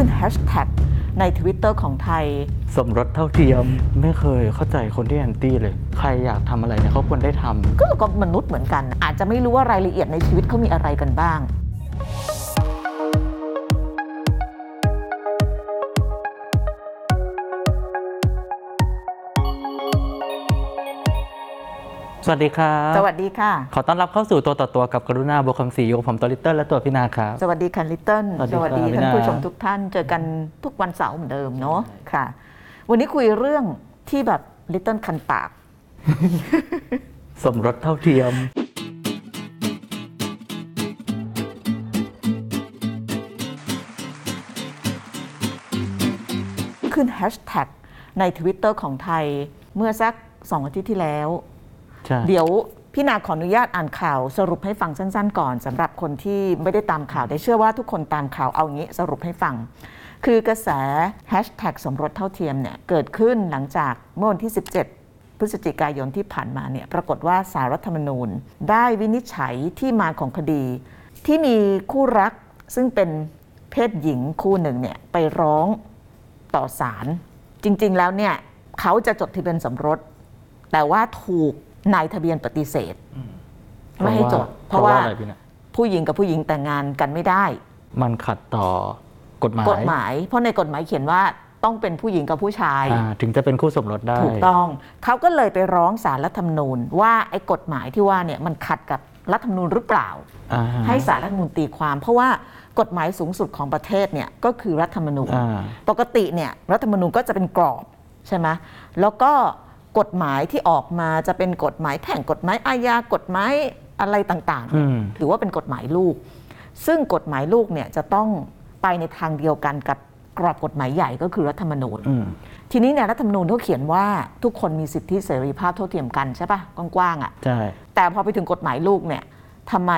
ขึ้นแฮชแท็กใน Twitter ของไทย สมรสเท่าเทียม ไม่เคยเข้าใจคนที่ anti เลย ใครอยากทำอะไรเนี่ยเขาควรได้ทำ ก็ก็มนุษย์เหมือนกัน อาจจะไม่รู้ว่ารายละเอียดในชีวิตเขามีอะไรกันบ้าง สวัสดีครับสวัสดีค่ะ ขอต้อนรับเข้าสู่ตัวต่อตัวกับกรุณาบัวคำศรีอยู่กับผมตัวลิตเติ้ลและตัวพี่นาครับ สวัสดีค่ะลิตเติ้ลสวัสดีครับท่านพี่นาผู้ชมทุกท่านเจอกันทุกวันเสาร์เหมือนเดิมเนาะค่ะ วันนี้คุยเรื่องที่แบบลิตเติ้ลคันปาก สมรสเท่าเทียมขึ้นแฮชแท็กใน Twitter ของไทยเมื่อสักสองอาทิตย์ที่แล้ว ใช่ เดี๋ยวพี่นาขออนุญาตอ่านข่าวสรุปให้ฟังสั้น ๆ ก่อนสำหรับคนที่ไม่ได้ตามข่าว ได้เชื่อว่าทุกคนตามข่าวเอางี้สรุปให้ฟัง คือกระแสแฮชแท็กสมรสเท่าเทียมเนี่ยเกิดขึ้นหลังจากเมื่อวันที่ 17 พฤศจิกายนที่ผ่านมาเนี่ยปรากฏว่าสารรัฐธรรมนูญ ได้วินิจฉัยที่มาของคดี ที่มีคู่รักซึ่งเป็นเพศหญิงคู่หนึ่งเนี่ยไปร้องต่อศาลจริง ๆ แล้วเนี่ยเขาจะจดทะเบียนสมรส แต่ว่าถูก นายทะเบียนปฏิเสธ ไม่ให้จด เพราะว่าอะไรพี่นาผู้หญิงกับผู้หญิงแต่งงานกันไม่ได้ มันขัดต่อกฎหมายกฎหมาย เพราะในกฎหมายเขียนว่าต้องเป็นผู้หญิงกับผู้ชายอ่าถึงจะเป็นคู่สมรสได้ ถูกต้อง เขาก็เลยไปร้องศาลรัฐธรรมนูญ ว่าไอ้กฎหมายที่ว่าเนี่ยมันขัดกับรัฐธรรมนูญหรือเปล่าอ่าให้ศาลรัฐธรรมนูญตีความ เพราะว่ากฎหมายสูงสุดของประเทศเนี่ยก็คือรัฐธรรมนูญอ่าปกติเนี่ยรัฐธรรมนูญก็จะเป็นกรอบใช่ไหมแล้วก็ กฎหมายที่ออกมาจะเป็นกฎหมายแพ่งกฎหมายอาญากฎหมายอะไรต่างๆอืมถือว่าเป็นกฎหมายลูก ซึ่งกฎหมายลูกเนี่ยจะต้องไปในทางเดียวกันกับกรอบกฎหมายใหญ่ก็คือรัฐธรรมนูญอืมทีนี้เนี่ยรัฐธรรมนูญเขาเขียนว่าทุกคนมีสิทธิเสรีภาพเท่าเทียมกันใช่ปะกว้างๆอะ่ะใช่แต่พอไปถึงกฎหมายลูกเนี่ยทำไม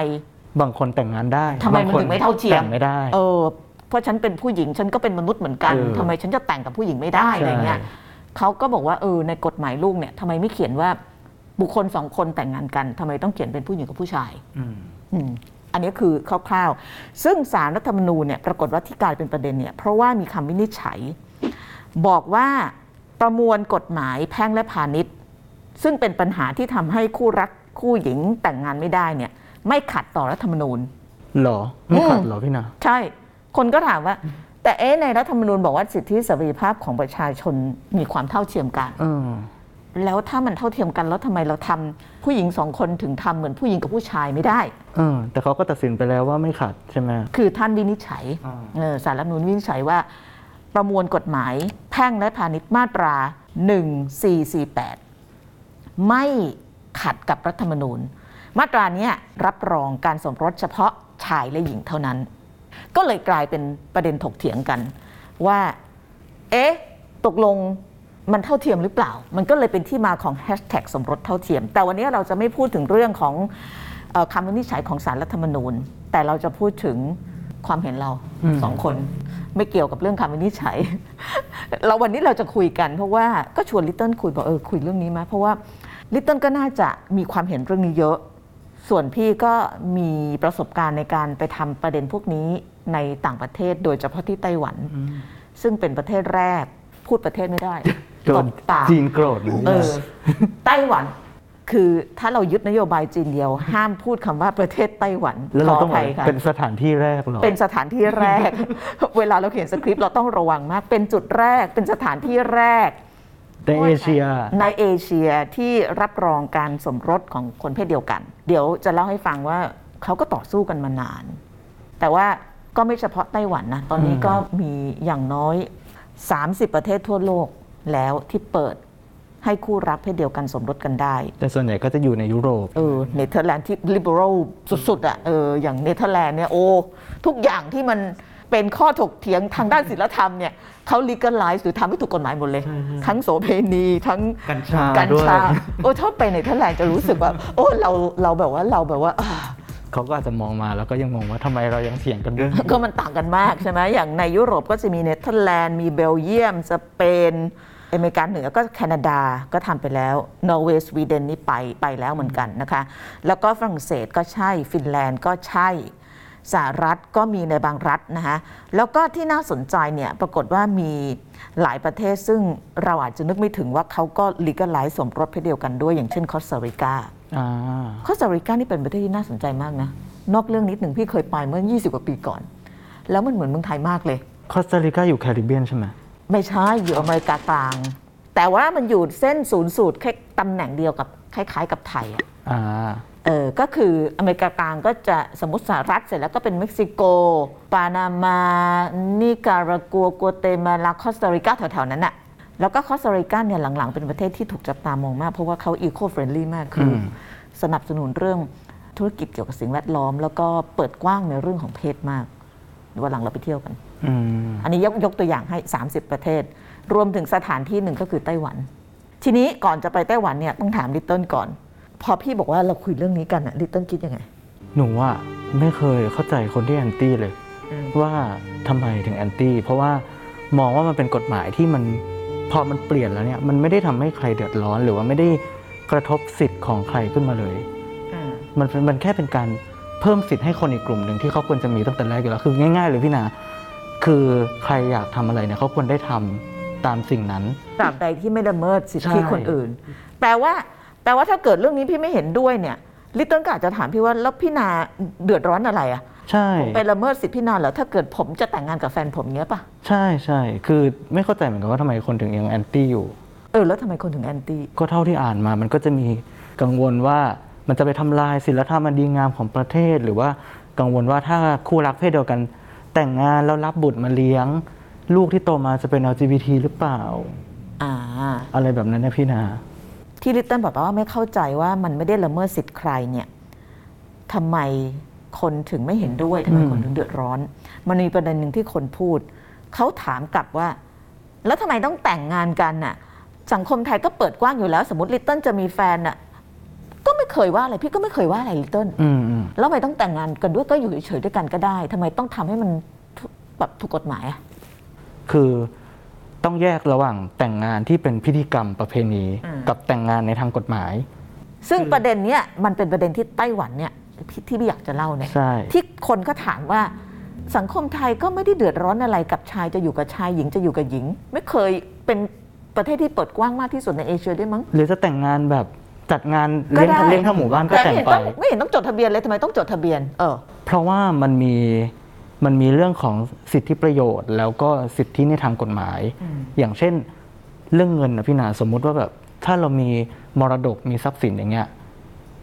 บางคนแต่งงานได้ทำไมมันบงคถึงไม่เท่าเทียมแต่งไม่ได้เออเพราะฉันเป็นผู้หญิงฉันก็เป็นมนุษย์เหมือนกันเออทำไมฉันจะแต่งกับผู้หญิงไม่ได้อะไรเงี้ยใช่ เขาก็บอกว่าเออในกฎหมายลูกเนี่ยทำไมไม่เขียนว่าบุคคลสองคนแต่งงานกันทำไมต้องเขียนเป็นผู้หญิงกับผู้ชายอืมอืมอันนี้คือคร่าวๆ ซึ่งสารรัฐธรรมนูญเนี่ยปรากฏว่าที่กลายเป็นประเด็นเนี่ยเพราะว่ามีคำวินิจฉัย บอกว่าประมวลกฎหมายแพ่งและพาณิชย์ ซึ่งเป็นปัญหาที่ทำให้คู่รักคู่หญิงแต่งงานไม่ได้เนี่ย ไม่ขัดต่อรัฐธรรมนูญเหรอ ไม่ขัดอืมเหรอพี่นา ใช่ คนก็ถามว่า แต่เอ๊ะในรัฐธรรมนูญบอกว่าสิทธิเสรีภาพของประชาชนมีความเท่าเทียมกันเออแล้วถ้ามันเท่าเทียมกันแล้วทำไมเราทำผู้หญิงสองคนถึงทำเหมือนผู้หญิงกับผู้ชายไม่ได้เออแต่เขาก็ตัดสินไปแล้วว่าไม่ขัดใช่ไหมคือท่านวินิจฉัยอ่าเออสารรัฐธรรมนูญวินิจฉัยว่า ประมวลกฎหมายแพ่งและพาณิชย์มาตรา 1448 ไม่ขัดกับรัฐธรรมนูญ มาตราเนี้ยรับรองการสมรสเฉพาะชายและหญิงเท่านั้น ก็เลยกลายเป็นประเด็นถกเถียงกันว่า เอ๊ะ ตกลงมันเท่าเทียมหรือเปล่า มันก็เลยเป็นที่มาของแฮชแท็กสมรสเท่าเทียม แต่วันนี้เราจะไม่พูดถึงเรื่องของเออคำวินิจฉัยของสารรัฐธรรมนูญ แต่เราจะพูดถึงความเห็นเราอืมสองคน ไม่เกี่ยวกับเรื่องคำวินิจฉัย เราวันนี้เราจะคุยกัน เพราะว่าก็ชวนลิตเติ้ลคุยบอกเออคุยเรื่องนี้ไหมเพราะว่าลิตเติ้ลก็น่าจะมีความเห็นเรื่องนี้เยอะ ส่วนพี่ก็มีประสบการณ์ในการไปทำประเด็นพวกนี้ในต่างประเทศโดยเฉพาะที่ไต้หวัน ซึ่งเป็นประเทศแรกพูดประเทศไม่ได้โดตนบปากจีนโกรธหรือเออไต้หวัน คือถ้าเรายึดนโยบายจีนเดียว ห้ามพูดคำว่าประเทศไต้หวันแล้วเราต้องขภัยค่ะเป็นสถานที่แรกเหรอเป็นสถานที่แรก เวลาเราเขียนสคริปต์เราต้องระวังมาก เป็นจุดแรกเป็นสถานที่แรก ในเอเชีย ในเอเชียที่รับรองการสมรสของคนเพศเดียวกัน เดี๋ยวจะเล่าให้ฟังว่าเขาก็ต่อสู้กันมานาน แต่ว่าก็ไม่เฉพาะไต้หวันนะ ตอนนี้อืมก็มีอย่างน้อย 30 ประเทศทั่วโลกแล้วที่เปิดให้คู่รักเพศเดียวกันสมรสกันได้ แต่ส่วนใหญ่ก็จะอยู่ในยุโรป เออ เนเธอร์แลนด์ที่ liberal สุดๆอะ เออ อย่างเนเธอร์แลนด์เนี่ย โอ้ ทุกอย่างที่มัน เป็นข้อถกเถียงทางด้านศีลธรรมเนี่ยเขา legalize หรือทำให้ถูกกฎหมายหมดเลย ทั้งโสเพณีทั้งกัญชากัญด้วยชาโอ้ถ้าไปเนเธอร์แลนด์จะรู้สึกว่า โอ้เราเราแบบว่าเราแบบว่าอ่าเขาก็อาจจะมองมาแล้วก็ยังงงว่าทำไมเรายังเถียงกันเรื่องนี้ก็มันต่างกันมากใช่ไหมอย่างในยุโรปก็จะมีเนเธอร์แลนด์มีเบลเยียมสเปนอเมริกาเหนือก็แคนาดาก็ทำไปแล้ว นอร์เวย์สวีเดนนี่ไปไปแล้วเหมือนกันนะคะ แล้วก็ฝรั่งเศสก็ใช่ ฟินแลนด์ก็ใช่ สหรัฐก็มีในบางรัฐนะคะแล้วก็ที่น่าสนใจเนี่ยปรากฏว่ามีหลายประเทศซึ่งเราอาจจะนึกไม่ถึงว่าเขาก็ legalize สมรสเพศเดียวกันด้วย อย่างเช่นคอสตาริกาอ่าคอสตาริกานี่เป็นประเทศที่น่าสนใจมากนะ นอกเรื่องนิดหนึ่งพี่เคยไปเมื่อ 20 กว่าปีก่อน แล้วมันเหมือนเมืองไทยมากเลยคอสตาริกาอยู่แคริบเบียนใช่ไหมไม่ใช่อยู่อเมริกากลาง แต่ว่ามันอยู่เส้นศูนย์สูตรแค่ตำแหน่งเดียวกับคล้าย ๆ กับไทยอะอ่า เออก็คืออเมริกากลางก็จะสมมติสหรัฐเสร็จแล้วก็เป็นเม็กซิโก ปานามา นิการากัวกัวเตมาลาคอสตาริกาแถวๆ นั้นน่ะแล้วก็คอสตาริกาเนี่ยหลังๆ เป็นประเทศที่ถูกจับตามองมาก เพราะว่าเขา eco-friendly มากคืออมสนับสนุนเรื่องธุรกิจเกี่ยวกับสิ่งแวดล้อม แล้วก็เปิดกว้างในเรื่องของเพศมากวันหลังเราไปเที่ยวกันอืมอันนี้ยกยกตัวอย่างให้ 30 ประเทศ รวมถึงสถานที่หนึ่งก็คือไต้หวัน ทีนี้ก่อนจะไปไต้หวันเนี่ยต้องถามลิตเติ้ลก่อน พอพี่บอกว่าเราคุยเรื่องนี้กันอะลิตเติ้ลคิดยังไง หนูว่าไม่เคยเข้าใจคนที่แอนตี้เลย อืม ว่าทำไมถึงแอนตี้เพราะว่ามองว่ามันเป็นกฎหมายที่มันพอมันเปลี่ยนแล้วเนี่ยมันไม่ได้ทำให้ใครเดือดร้อน หรือว่าไม่ได้กระทบสิทธิ์ของใครขึ้นมาเลย มันเป็นมันแค่เป็นการเพิ่มสิทธิ์ให้คนอีกกลุ่มหนึ่งที่เขาควรจะมีตั้งแต่แรกอยู่แล้วคือง่าย ๆ เลยพี่นา คือใครอยากทำอะไรเนี่ยเขาควรได้ทำตามสิ่งนั้น ตราบใดที่ไม่ละเมิดสิทธิใช่ คนอื่น แปลว่า แปลว่าถ้าเกิดเรื่องนี้พี่ไม่เห็นด้วยเนี่ยลิตเติ้ลก็อาจจะถามพี่ว่าแล้วพี่นาเดือดร้อนอะไรอะใช่ผมไปละเมิดสิทธิพี่นาเหรอถ้าเกิดผมจะแต่งงานกับแฟนผมเงี้ยปะใช่ใช่คือไม่เข้าใจเหมือนกันว่าทำไมคนถึงยังแอนตี้อยู่ เออแล้วทำไมคนถึงแอนตี้ก็เท่าที่อ่านมามันก็จะมีกังวลว่ามันจะไปทำลายศีลธรรมอันดีงามของประเทศ หรือว่ากังวลว่าถ้าคู่รักเพศเดียวกัน แต่งงานแล้วรับบุตรมาเลี้ยง ลูกที่โตมาจะเป็น LGBT หรือเปล่า อ่า อะไรแบบนั้นนะพี่นา ที่ลิตเติ้ลบอกว่าไม่เข้าใจว่ามันไม่ได้ละเมิดสิทธิ์ใครเนี่ยทำไมคนถึงไม่เห็นด้วยทำไมอืมคนถึงเดือดร้อน มันมีประเด็นหนึ่งที่คนพูด เขาถามกลับว่า แล้วทำไมต้องแต่งงานกันน่ะ สังคมไทยก็เปิดกว้างอยู่แล้ว สมมติลิตเติ้ลจะมีแฟนน่ะก็ไม่เคยว่าอะไรพี่ก็ไม่เคยว่าอะไรลิตเติ้ลอืมอืมแล้วทำไมต้องแต่งงานกันด้วยก็อยู่เฉยๆด้วยกันก็ได้ทำไมต้องทำให้มันทุแบบถูกกฎหมายอะคือ ต้องแยกระหว่างแต่งงานที่เป็นพิธีกรรมประเพณี กับแต่งงานในทางกฎหมาย ซึ่งประเด็นเนี้ยมันเป็นประเด็นที่ไต้หวันเนี่ยที่ที่พี่อยากจะเล่าเนี่ยใช่ที่คนก็ถามว่าสังคมไทยก็ไม่ได้เดือดร้อนอะไรกับชายจะอยู่กับชายหญิงจะอยู่กับหญิง ไม่เคยเป็นประเทศที่เปิดกว้างมากที่สุดในเอเชียด้วยมั้งหรือจะแต่งงานแบบจัดงานก็เลี้ยงได้เลี้ยงทั้งหมู่บ้านก็แต่งไม่เห็นไปต้องไม่เห็นต้องจดทะเบียนเลยทำไมต้องจดทะเบียนเออเพราะว่ามันมี มันมีเรื่องของสิทธิประโยชน์ แล้วก็สิทธิในทางกฎหมาย อย่างเช่นเรื่องเงินนะพี่นาสมมุติว่าแบบถ้าเรามีมรดกมีทรัพย์สินอย่างเงี้ย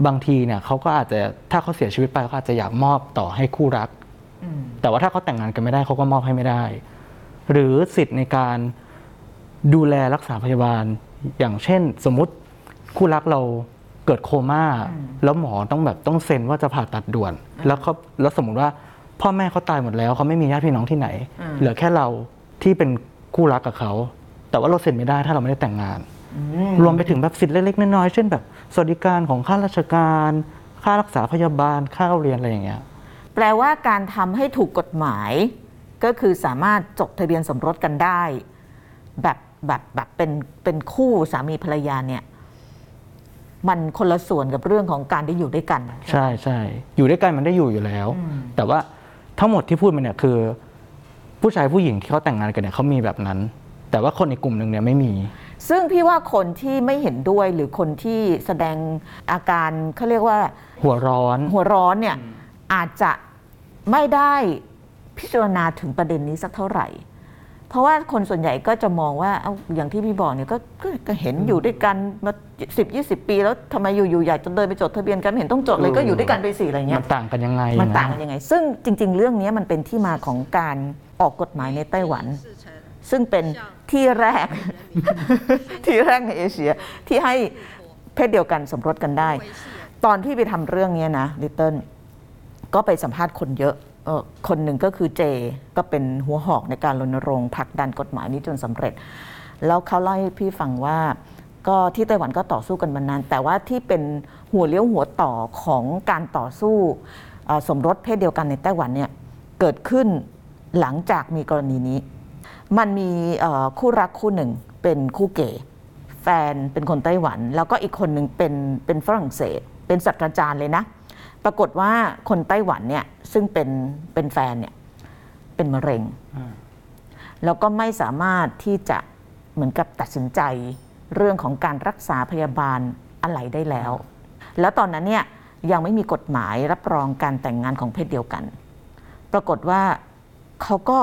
บางทีเนี่ยเขาก็อาจจะถ้าเขาเสียชีวิตไปเขาอาจจะอยากมอบต่อให้คู่รัก แต่ว่าถ้าเขาแต่งงานกันไม่ได้เขาก็มอบให้ไม่ได้ หรือสิทธิ์ในการดูแลรักษาพยาบาล อย่างเช่น สมมุติคู่รักเราเกิดโคม่าแล้วหมอต้องแบบต้องเซ็นว่าจะผ่าตัดด่วน แล้วเขาแล้วสมมุติว่า พ่อแม่เขาตายหมดแล้วเขาไม่มีญาติพี่น้องที่ไหน เหลือแค่เราที่เป็นคู่รักกับเขา แต่ว่าเราเซ็นไม่ได้ถ้าเราไม่ได้แต่งงาน รวมไปถึงแบบสิทธิ์เล็กๆน้อยๆเช่นแบบสวัสดิการของค่าราชการ ค่ารักษาพยาบาลค่าเรียนอะไรอย่างเงี้ยแปลว่าการทำให้ถูกกฎหมาย ก็คือสามารถจดทะเบียนสมรสกันได้ แบบแบบแบบเป็นเป็นคู่สามีภรรยาเนี่ยมันคนละส่วนกับเรื่องของการได้อยู่ด้วยกัน ใช่ใช่อยู่ด้วยกันมันได้อยู่อยู่แล้ว แต่ว่า ทั้งหมดที่พูดมาเนี่ยคือ ผู้ชายผู้หญิงที่เขาแต่งงานกันเนี่ยเขามีแบบนั้น แต่ว่าคนในกลุ่มหนึ่งเนี่ยไม่มี ซึ่งพี่ว่าคนที่ไม่เห็นด้วยหรือคนที่แสดงอาการเขาเรียกว่า หัวร้อน หัวร้อนเนี่ยอาจจะไม่ได้พิจารณาถึงประเด็นนี้สักเท่าไหร่ เพราะว่าคนส่วนใหญ่ก็จะมองว่าเอาอย่างที่พี่บอกเนี่ยก็ก็ก็เห็นอยู่ด้วยกันมาสิบยี่สิบปี แล้วทำไมอยู่ๆอยากจะเดินไปจดทะเบียนกันไม่เห็นต้องจดเลยเออก็อยู่ด้วยกันไปสิอะไรเงี้มัยนต่างกันยังไงมันต่างกันยังไง ซึ่งจริง ๆ เรื่องนี้มันเป็นที่มาของการออกกฎหมายในไต้หวัน ซึ่งเป็นที่แรก ที่แรกในเอเชียที่ให้เพศเดียวกันสมรสกันได้ ตอนที่ไปทำเรื่องนี้นะลิตเติ้ลก็ไปสัมภาษณ์คนเยอะเออ คนหนึ่งก็คือเจก็เป็นหัวหอกในการรณรงค์ผลักดันกฎหมายนี้จนสำเร็จ แล้วเขาเล่าให้พี่ฟังว่าก็ที่ไต้หวันก็ต่อสู้กันมานาน แต่ว่าที่เป็นหัวเลี้ยวหัวต่อของการต่อสู้สมรสเพศเดียวกันในไต้หวันเนี่ยเกิดขึ้นหลังจากมีกรณีนี้ มันมีคู่รักคู่หนึ่งเป็นคู่เกย์แฟนเป็นคนไต้หวัน แล้วก็อีกคนหนึ่งเป็นเป็นฝรั่งเศส เป็นศาสตราจารย์เลยนะ ปรากฏว่าคนไต้หวันเนี่ยซึ่งเป็นเป็นแฟนเนี่ยเป็นมะเร็ง แล้วก็ไม่สามารถที่จะเหมือนกับตัดสินใจเรื่องของการรักษาพยาบาลอะไรได้แล้ว แล้วตอนนั้นเนี่ยยังไม่มีกฎหมายรับรองการแต่งงานของเพศเดียวกัน ปรากฏว่าเขาก็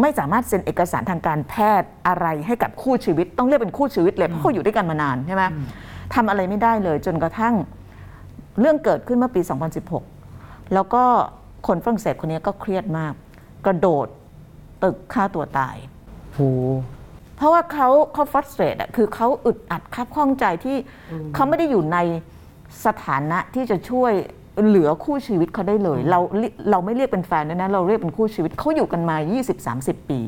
ไม่สามารถเซ็นเอกสารทางการแพทย์อะไรให้กับคู่ชีวิต ต้องเรียกเป็นคู่ชีวิตเลยเพราะเขาอยู่ด้วยกันมานานใช่ไหมทำอะไรไม่ได้เลยจนกระทั่ง เรื่องเกิดขึ้นเมื่อปี 2016 แล้วก็คนฝรั่งเศสคนนี้ก็เครียดมาก กระโดดตึกฆ่าตัวตายโอ้เพราะว่าเขาเขาฟ r สเ r ร t อะคือเขาอึดอัดคับข้องใจที่เขาไม่ได้อยู่ในสถานะที่จะช่วยเหลือคู่ชีวิตเขาได้เลย เราเราไม่เรียกเป็นแฟนนะนะเราเรียกเป็นคู่ชีวิตเขาอยู่กันมา 20-30 ปี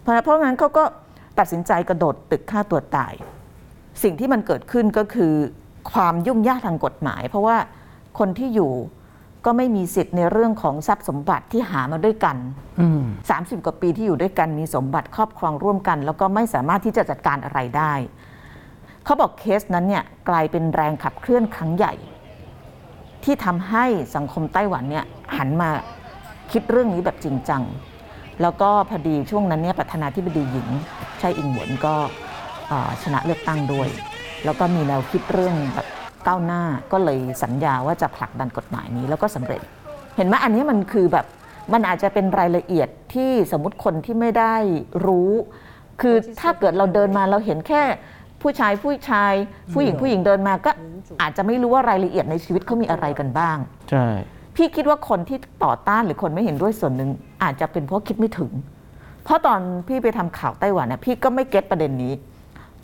เพราะเพราะงั้นเขาก็ตัดสินใจกระโดดตึกฆ่าตัวตาย สิ่งที่มันเกิดขึ้นก็คือ ความยุ่งยากทางกฎหมาย เพราะว่าคนที่อยู่ก็ไม่มีสิทธิ์ในเรื่องของทรัพย์สมบัติที่หามาด้วยกันอืม30กว่าปีที่อยู่ด้วยกันมีสมบัติครอบครองร่วมกัน แล้วก็ไม่สามารถที่จะจัดการอะไรได้ เขาบอกเคสนั้นเนี่ยกลายเป็นแรงขับเคลื่อนครั้งใหญ่ ที่ทำให้สังคมไต้หวันเนี่ยหันมาคิดเรื่องนี้แบบจริงจัง แล้วก็พอดีช่วงนั้นเนี่ยประธานาธิบดีหญิงไช่อิงหวนก็เอ่อชนะเลือกตั้งด้วย แล้วก็มีแนวคิดเรื่องแบบก้าวหน้าก็เลยสัญญาว่าจะผลักดันกฎหมายนี้แล้วก็สำเร็จ เห็นไหมอันนี้มันคือแบบมันอาจจะเป็นรายละเอียดที่สมมติคนที่ไม่ได้รู้ คือถ้าเกิดเราเดินมาเราเห็นแค่ผู้ชายผู้ชาย ผู้หญิงผู้หญิงเดินมาก็อาจจะไม่รู้ว่ารายละเอียดในชีวิตเขามีอะไรกันบ้าง ใช่ พี่คิดว่าคนที่ต่อต้านหรือคนไม่เห็นด้วยส่วนหนึ่งอาจจะเป็นเพราะคิดไม่ถึง เพราะตอนพี่ไปทำข่าวไต้หวันนะพี่ก็ไม่เก็ตประเด็นนี้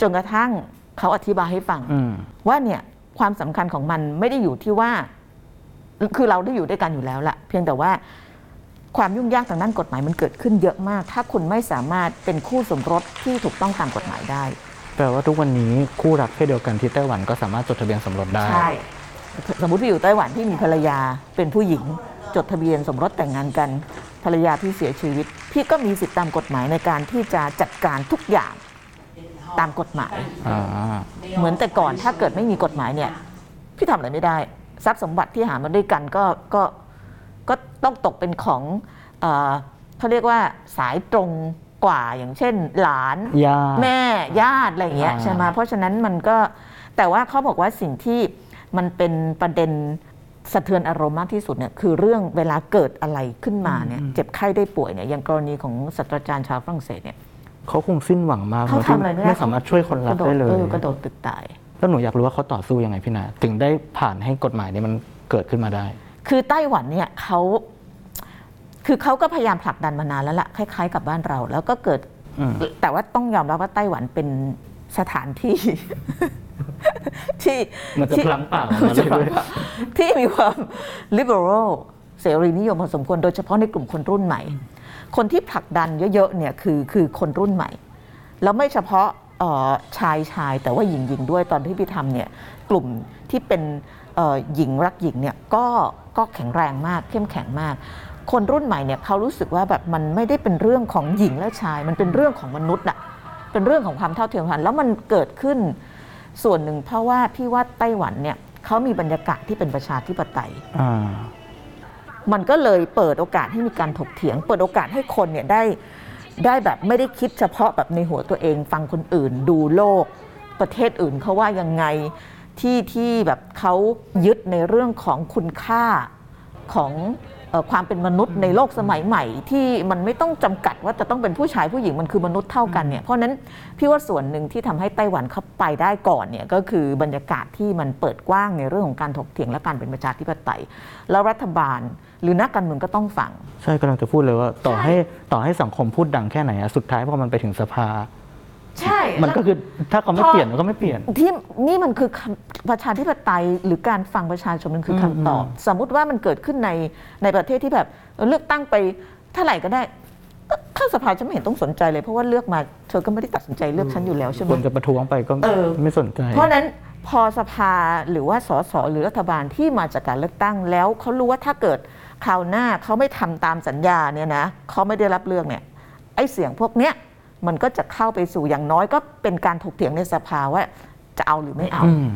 จนกระทั่ง เขาอธิบายให้ฟังอืมว่าเนี่ยความสำคัญของมันไม่ได้อยู่ที่ว่า คือเราได้อยู่ด้วยกันอยู่แล้วละเพียงแต่ว่าความยุ่งยากทางด้านกฎหมายมันเกิดขึ้นเยอะมาก ถ้าคุณไม่สามารถเป็นคู่สมรสที่ถูกต้องตามกฎหมายได้แปลว่าทุกวันนี้คู่รักเพศเดียวกันที่ไต้หวันก็สามารถจดทะเบียนสมรสได้ใช่สมมติพี่อยู่ไต้หวันที่มีภรรยาเป็นผู้หญิง จดทะเบียนสมรสแต่งงานกัน ภรรยาพี่เสียชีวิต พี่ก็มีสิทธิตามกฎหมายในการที่จะจัดการทุกอย่าง ตามกฎหมาย อ่า เหมือนแต่ก่อนถ้าเกิดไม่มีกฎหมายเนี่ย พี่ทำอะไรไม่ได้ ทรัพย์สมบัติที่หามาด้วยกันก็ก็ก็ต้องตกเป็นของเออเขาเรียกว่าสายตรงกว่าอย่างเช่น หลานญาติแม่ญาติอะไรอย่างเงี้ยอ่า ใช่ไหมเพราะฉะนั้นมันก็แต่ว่าเขาบอกว่าสิ่งที่มันเป็นประเด็นสะเทือนอารมณ์มากที่สุดเนี่ยคือเรื่องเวลาเกิดอะไรขึ้นมาเนี่ยเจ็บไข้ได้ป่วยเนี่ยอย่างกรณีของศาสตราจารย์ชาวฝรั่งเศสเนี่ย เขาคงสิ้นหวังมากเขาที่ทำอะไรไม่ได้ ไม่สามารถช่วยคนรักได้เลกระโดดอยอกระโดดตึกตาย แล้วหนูอยากรู้ว่าเขาต่อสู้ยังไงพี่นาถึงได้ผ่านให้กฎหมายนี้มันเกิดขึ้นมาได้ คือไต้หวันเนี่ยเขาคือเขาก็พยายามผลักดันมานานแล้วล่ะคล้ายๆ กับบ้านเรา แล้วก็เกิดอืมแต่ว่าต้องยอมรับว่าไต้หวันเป็นสถานที่ ที่มันจะที่พลังเปล่ามาเรื่อยที่มีความ liberal เสรีนิยมพอสมควรโดยเฉพาะในกลุ่มคนรุ่นใหม่ คนที่ผลักดันเยอะๆเนี่ยคือคือคนรุ่นใหม่ แล้วไม่เฉพาะชายชายแต่ว่าหญิงหญิงด้วยตอนที่พี่ทำเนี่ยกลุ่มที่เป็นหญิงรักหญิงเนี่ยก็ก็แข็งแรงมากเข้มแข็งมาก คนรุ่นใหม่เนี่ยเขารู้สึกว่าแบบมันไม่ได้เป็นเรื่องของหญิงและชาย มันเป็นเรื่องของมนุษย์อะเป็นเรื่องของความเท่าเทียมกันแล้วมันเกิดขึ้นส่วนหนึ่งเพราะว่าพี่ว่าไต้หวันเนี่ยเขามีบรรยากาศที่เป็นประชาธิปไตย มันก็เลยเปิดโอกาสให้มีการถกเถียง เปิดโอกาสให้คนเนี่ยได้ได้แบบไม่ได้คิดเฉพาะแบบในหัวตัวเอง ฟังคนอื่น ดูโลก ประเทศอื่นเขาว่ายังไงที่ที่แบบเขายึดในเรื่องของคุณค่าของ ความเป็นมนุษย์ในโลกสมัยใหม่ ที่มันไม่ต้องจำกัดว่าจะต้องเป็นผู้ชายผู้หญิงมันคือมนุษย์เท่ากันเนี่ยเพราะฉะนั้นพี่ว่าส่วนหนึ่งที่ทำให้ไต้หวันเขาไปได้ก่อนเนี่ยก็คือบรรยากาศที่มันเปิดกว้างในเรื่องของการถกเถียงและการเป็นประชาธิปไตย แล้วรัฐบาลหรือนักการเมืองก็ต้องฟัง ใช่กำลังจะพูดเลยว่า ต่อให้ต่อให้สังคมพูดดังแค่ไหนอะสุดท้ายพอมันไปถึงสภา ใช่มันก็คือถ้าเขาไม่พอเปลี่ยนมันก็ไม่เปลี่ยน ที่นี่มันคือคำประชาธิปไตยหรือการฟังประชาชนมันคือคำตอบ สมมุติว่ามันเกิดขึ้นในในประเทศที่แบบเออเลือกตั้งไปเท่าไหร่ก็ได้ก็เข้าสภาฉันไม่เห็นต้องสนใจเลย เพราะว่าเลือกมาเธอก็ไม่ได้ตัดสินใจเลือกฉันอยู่แล้วใช่ไหม คนจะประท้วงไปก็เออ ไม่สนใจ เพราะฉะนั้นพอสภาหรือว่าสสหรือรัฐบาลที่มาจากการเลือกตั้งแล้วเขารู้ว่าถ้าเกิดคราวหน้าเขาไม่ทำตามสัญญาเนี่ยนะเขาไม่ได้รับเลือกเนี่ยไอ้เสียงพวกเนี้ย มันก็จะเข้าไปสู่อย่างน้อยก็เป็นการถกเถียงในสภาว่าจะเอาหรือไม่เอาอืม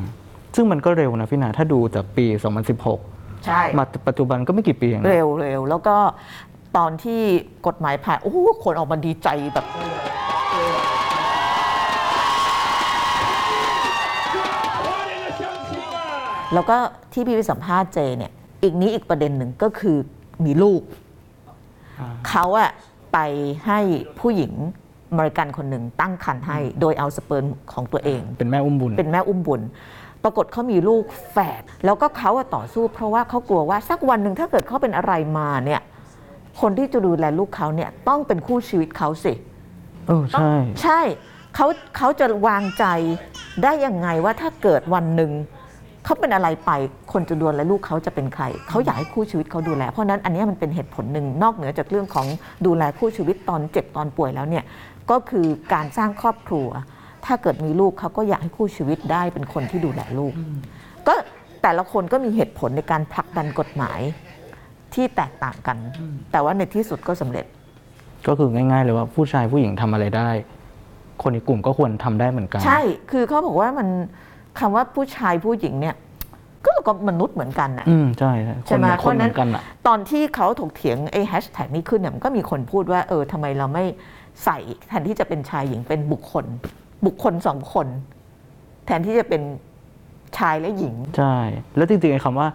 ซึ่งมันก็เร็วนะพี่นาถ้าดูจากปี 2016 ใช่ มาปัจจุบันก็ไม่กี่ปีเองนะ เร็วเร็วแล้วก็ตอนที่กฎหมายผ่าน โอ้โหคนออกมาดีใจแบบ แล้วก็ที่พี่ไปสัมภาษณ์เจเนี่ย อีกนี้อีกประเด็นหนึ่งก็คือมีลูกอ่าเขาอะไปให้ผู้หญิง อเมริกันคนหนึ่งตั้งครรภ์ให้ โดยเอาสเปิร์มของตัวเอง เป็นแม่อุ้มบุญ เป็นแม่อุ้มบุญ ปรากฏเขามีลูกแฝดแล้วก็เขาอะต่อสู้เพราะว่าเขากลัวว่าสักวันหนึ่งถ้าเกิดเขาเป็นอะไรมาเนี่ยคนที่จะดูแลลูกเขาเนี่ยต้องเป็นคู่ชีวิตเขาสิเออใช่ ใช่เขาเขาจะวางใจได้ยังไงว่าถ้าเกิดวันหนึ่งเขาเป็นอะไรไปคนจะดูแลลูกเขาจะเป็นใครเขาอยากให้คู่ชีวิตเขาดูแลเพราะฉะนั้นอันเนี้ยมันเป็นเหตุผลหนึ่งนอกเหนือจากเรื่องของดูแลคู่ชีวิตตอนเจ็บตอนป่วยแล้วเนี่ย ก็คือการสร้างครอบครัว ถ้าเกิดมีลูกเขาก็อยากให้คู่ชีวิตได้เป็นคนที่ดูแลลูก ก็แต่ละคนก็มีเหตุผลในการผลักดันกฎหมายที่แตกต่างกัน แต่ว่าในที่สุดก็สำเร็จ ก็คือง่าย ๆ เลยว่าผู้ชายผู้หญิงทำอะไรได้ คนในกลุ่มก็ควรทำได้เหมือนกัน ใช่ คือเขาบอกว่ามันคำว่าผู้ชายผู้หญิงเนี่ย ก็เราก็มนุษย์เหมือนกันน่ะอืมใช่ใช่คใช่นไหมคนเหมือนกันอะตอนที่เขาถกเถียงไอ้แฮชแท็กนี้ขึ้นเนี่ยมันก็มีคนพูดว่าเออทำไมเราไม่ใส่แทนที่จะเป็นชายหญิงเป็นบุคคล บุคคลสองคน แทนที่จะเป็นชายและหญิง ใช่ แล้วจริงๆไอ้คำว่า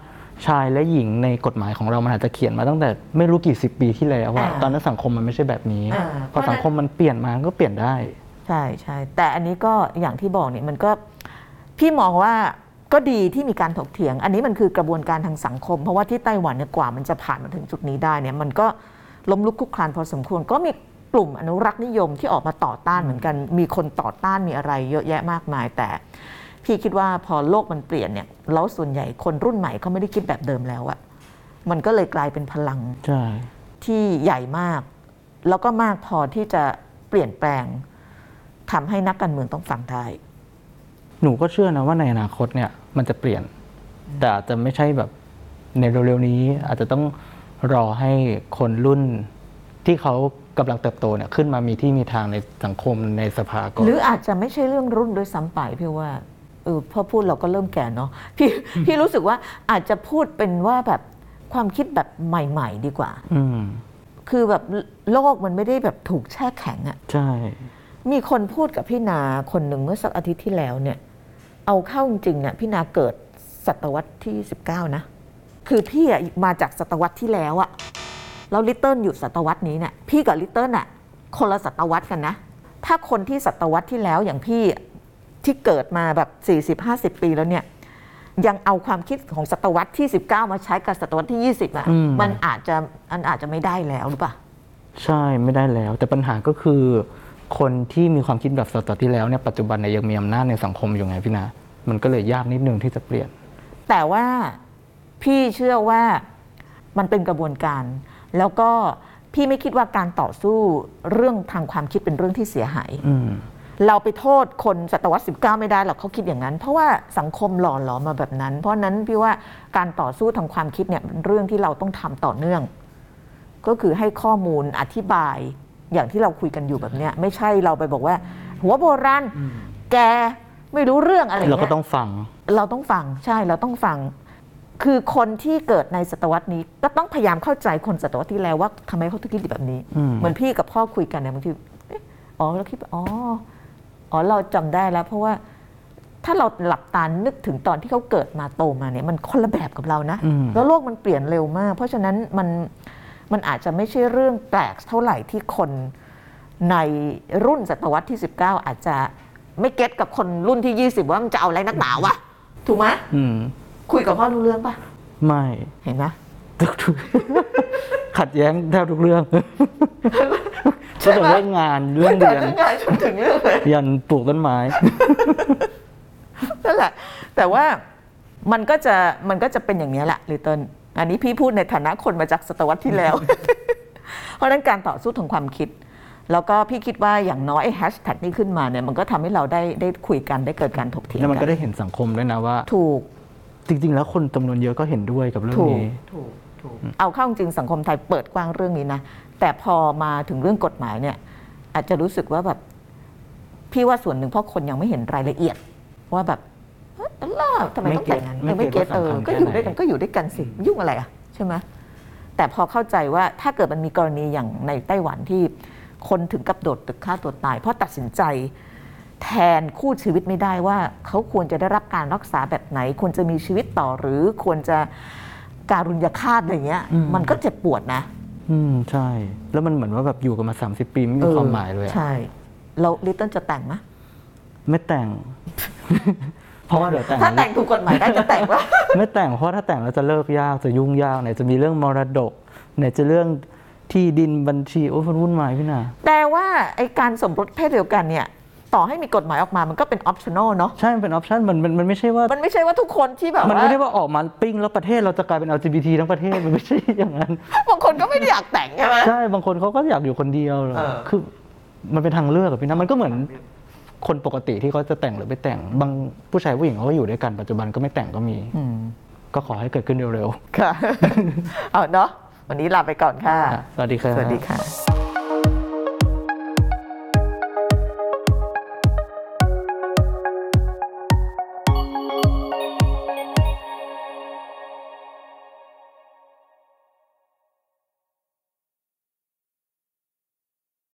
ชายและหญิงในกฎหมายของเรามันอาจจะเขียนมาตั้งแต่ไม่รู้กี่สิบปีที่แล้วว่าอ่าตอนนั้นสังคมมันไม่ใช่แบบนี้อ่าพอสังคมมันเปลี่ยนมาก็เปลี่ยนได้ ใช่ใช่แต่อันนี้ก็อย่างที่บอกเนี่ยมันก็พี่มองว่า ก็ดีที่มีการถกเถียง อันนี้มันคือกระบวนการทางสังคม เพราะว่าที่ไต้หวันเนี่ยกว่ามันจะผ่านมาถึงจุดนี้ได้เนี่ยมันก็ล้มลุกคลุกคลานพอสมควร ก็มีกลุ่มอนุรักษ์นิยมที่ออกมาต่อต้านเหมือนกัน มีคนต่อต้านมีอะไรเยอะแยะมากมาย แต่ พี่คิดว่าพอโลกมันเปลี่ยนเนี่ยแล้วส่วนใหญ่คนรุ่นใหม่เขาไม่ได้คิดแบบเดิมแล้วอะมันก็เลยกลายเป็นพลังใช่ที่ใหญ่มาก แล้วก็มากพอที่จะเปลี่ยนแปลงทำให้นักการเมืองต้องฟังได้ หนูก็เชื่อนะว่าในอนาคตเนี่ยมันจะเปลี่ยน แต่อาจจะไม่ใช่แบบในเร็วๆนี้ อาจจะต้องรอให้คนรุ่นที่เขากำลังเติบโตเนี่ยขึ้นมามีที่มีทางในสังคมในสภาก่อนหรืออาจจะไม่ใช่เรื่องรุ่นด้วยซ้ำไปพี่ว่าเออพอพูดเราก็เริ่มแก่เนาะพี่พี่รู้สึกว่าอาจจะพูดเป็นว่าแบบความคิดแบบใหม่ ๆ ดีกว่า อืมคือแบบโลกมันไม่ได้แบบถูกแช่แข็งอะใช่ มีคนพูดกับพี่นาคนหนึ่งเมื่อสักอาทิตย์ที่แล้วเนี่ย เอาเข้าจริงๆเนี่ยพี่นาเกิดศตวรรษที่ 19 นะ คือพี่อะมาจากศตวรรษที่แล้วอะแล้วลิตเติ้ลอยู่ศตวรรษนี้เนี่ยพี่กับลิตเติ้ลอะคนละศตวรรษกันนะ ถ้าคนที่ศตวรรษที่แล้วอย่างพี่ที่เกิดมาแบบ 40-50 ปีแล้วเนี่ยยังเอาความคิดของศตวรรษที่ 19 มาใช้กับศตวรรษที่ 20อะอืม มันอาจจะมันอาจจะไม่ได้แล้วหรือเปล่า ใช่ไม่ได้แล้ว แต่ปัญหาก็คือ คนที่มีความคิดแบบสตวรรษที่แล้วเนี่ยปัจจุบันเนี่ยยังมีอำนาจในสังคมอยู่ไงพี่นา มันก็เลยยากนิดนึงที่จะเปลี่ยน แต่ว่าพี่เชื่อว่ามันเป็นกระบวนการ แล้วก็พี่ไม่คิดว่าการต่อสู้เรื่องทางความคิดเป็นเรื่องที่เสียหายอืมเราไปโทษคนศตวรรษ19 ไม่ได้หรอกเขาคิดอย่างนั้น เพราะว่าสังคมหล่อหลอมมาแบบนั้น เพราะฉะนั้นพี่ว่าการต่อสู้ทางความคิดเนี่ยเป็นเรื่องที่เราต้องทำต่อเนื่อง ก็คือให้ข้อมูลอธิบาย อย่างที่เราคุยกันอยู่แบบเนี้ยไม่ใช่เราไปบอกว่า หัวโบราณแกไม่รู้เรื่องอะไรอย่างเราเงี้ยก็ต้องฟัง เราต้องฟังใช่เราต้องฟัง คือคนที่เกิดในศตวรรษนี้ ก็ต้องพยายามเข้าใจคนศตวรรษที่แล้วว่าทำไมเขาถึงคิดแบบนี้ อืม เหมือนพี่กับพ่อคุยกันเนี่ยบางทีเอ๊ะอ๋อเราคิดว่าอ๋ออ๋อเราจำได้แล้ว เพราะว่าถ้าเราหลับตานึกถึงตอนที่เขาเกิดมาโตมาเนี่ยมันคนละแบบกับเรานะ อืม แล้วโลกมันเปลี่ยนเร็วมาก เพราะฉะนั้นมัน มันอาจจะไม่ใช่เรื่องแปลกเท่าไหร่ที่คนในรุ่นศตวรรษที่ 19 อาจจะไม่เก็ตกับคนรุ่นที่ 20 ว่ามันจะเอาอะไรนักหนาวะถูกไหมอืมคุยกับพ่อรู้เรื่องปะไม่เห็นไหมทุกๆขัดแย้งแทบทุกเรื่องใช่ตั้งไหมแต่เรื่องงานเรื่องเรียนงานจนถึงเรื่องเลยยันปลูกต้นไม้นั่นแหละ แต่ว่ามันก็จะมันก็จะเป็นอย่างนี้แหละลิตเติ้ล อันนี้พี่พูดในฐานะคนมาจากศตวรรษที่แล้ว เพราะฉะนั้นการต่อสู้ทางความคิด แล้วก็พี่คิดว่าอย่างน้อยไอ้แฮชแท็กนี้ขึ้นมาเนี่ยมันก็ทำให้เราได้ได้คุยกันได้เกิดการถกเถียงแล้วมันกัก็ได้เห็นสังคมด้วยนะว่า ถูก จริง ๆ แล้วคนจำนวนเยอะก็เห็นด้วยกับเรื่องถูกนี้ถูกถูกเอาเข้าจริงสังคมไทยเปิดกว้างเรื่องนี้นะแต่พอมาถึงเรื่องกฎหมายเนี่ย อาจจะรู้สึกว่าแบบพี่ว่าส่วนหนึ่งเพราะคนยังไม่เห็นรายละเอียดว่าแบบ เฮ้ยอะไรทำไมต้องแต่งงานไม่เออไม่เก็เก็ตตเออว่าสำคัญก็อยู่แค่ไหนด้วยกันก็อยู่ด้วยกันสิยุ่งอะไรอะใช่ไหมแต่พอเข้าใจว่าถ้าเกิดมันมีกรณีอย่างในไต้หวันที่คนถึงกับโดดตึกฆ่าตัวตาย เพราะตัดสินใจแทนคู่ชีวิตไม่ได้ว่าเขาควรจะได้รับการรักษาแบบไหน ควรจะมีชีวิตต่อหรือควรจะการุญยฆาตอะไรเงี้ย มันก็เจ็บปวดนะ อืมใช่ แล้วมันเหมือนว่าแบบอยู่กันมา 30 ปีไม่มีความหมายเลยอะใช่ แล้วลิตเติ้ลจะแต่งไหมไม่แต่ง เพราะว่าเดี๋ยวแต่งถ้าแต่งถูกกฎหมายได้จะแต่งว่าไม่แต่งเพราะถ้าแต่งแล้วจะเลิกยากจะยุ่งยากไหนจะมีเรื่องมรดกไหนจะเรื่องที่ดินบัญชีโอ้ยมันวุ่นวายพี่นาแต่ว่าไอการสมรสเพศเดียวกันเนี่ยต่อให้มีกฎหมายออกมา มันก็เป็น optional เนาะ ใช่ มันเป็น option มันมัน มันไม่ใช่ว่า มันไม่ใช่ว่าทุกคนที่แบบ มันว่าไม่ได้ว่าออกมาปิ้งแล้วประเทศเราจะกลายเป็น LGBT ทั้งประเทศ มันไม่ใช่อย่างนั้น บางคนก็ไม่ได้อยากแต่งใช่ไหมใช่ บางคนเขาก็อยากอยู่คนเดียวเลยเออคือ มันเป็นทางเลือกอะพี่นะ มันก็เหมือน คนปกติที่เขาจะแต่งหรือไม่แต่ง บางผู้ชายผู้หญิงเขาก็อยู่ด้วยกันปัจจุบันก็ไม่แต่งก็มี อืมก็ขอให้เกิดขึ้นเร็วค่ะ เอาเนาะวันนี้ลาไปก่อนค่ะๆอะสวัสดีครับ สวัสดีค่ะ